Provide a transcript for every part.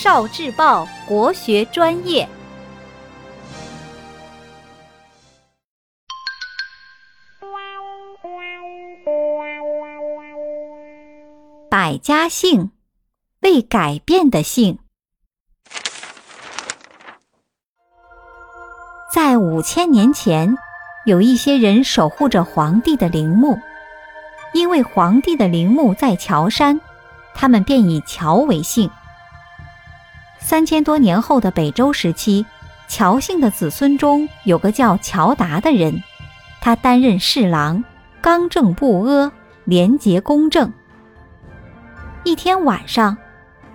少智报国学专业，百家姓，未改变的姓。在五千年前，有一些人守护着皇帝的陵墓，因为皇帝的陵墓在乔山，他们便以乔为姓。三千多年后的北周时期，乔姓的子孙中有个叫乔达的人，他担任侍郎，刚正不阿，廉洁公正。一天晚上，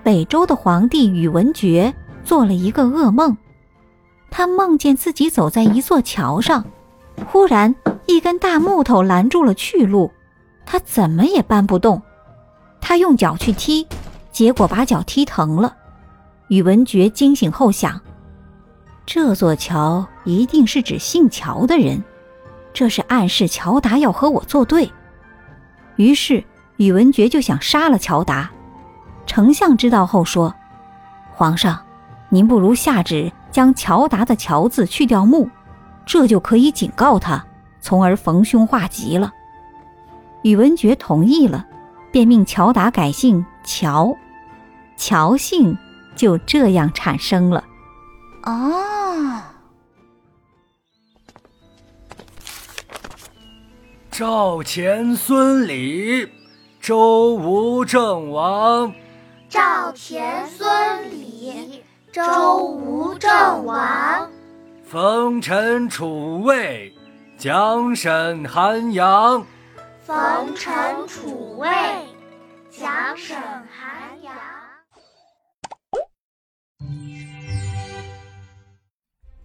北周的皇帝宇文觉做了一个噩梦。他梦见自己走在一座桥上，忽然一根大木头拦住了去路，他怎么也搬不动。他用脚去踢，结果把脚踢疼了。宇文觉惊醒后想，这座桥一定是指姓乔的人，这是暗示乔达要和我作对。于是宇文觉就想杀了乔达。丞相知道后说：“皇上，您不如下旨。”将乔达的“乔”字去掉木，这就可以警告他，从而逢凶化吉了。宇文觉同意了，便命乔达改姓乔，乔姓就这样产生了。哦，赵钱孙李，周吴郑王。赵钱孙李。周吴郑王，冯陈楚卫，蒋沈韩杨。冯陈楚卫，蒋沈韩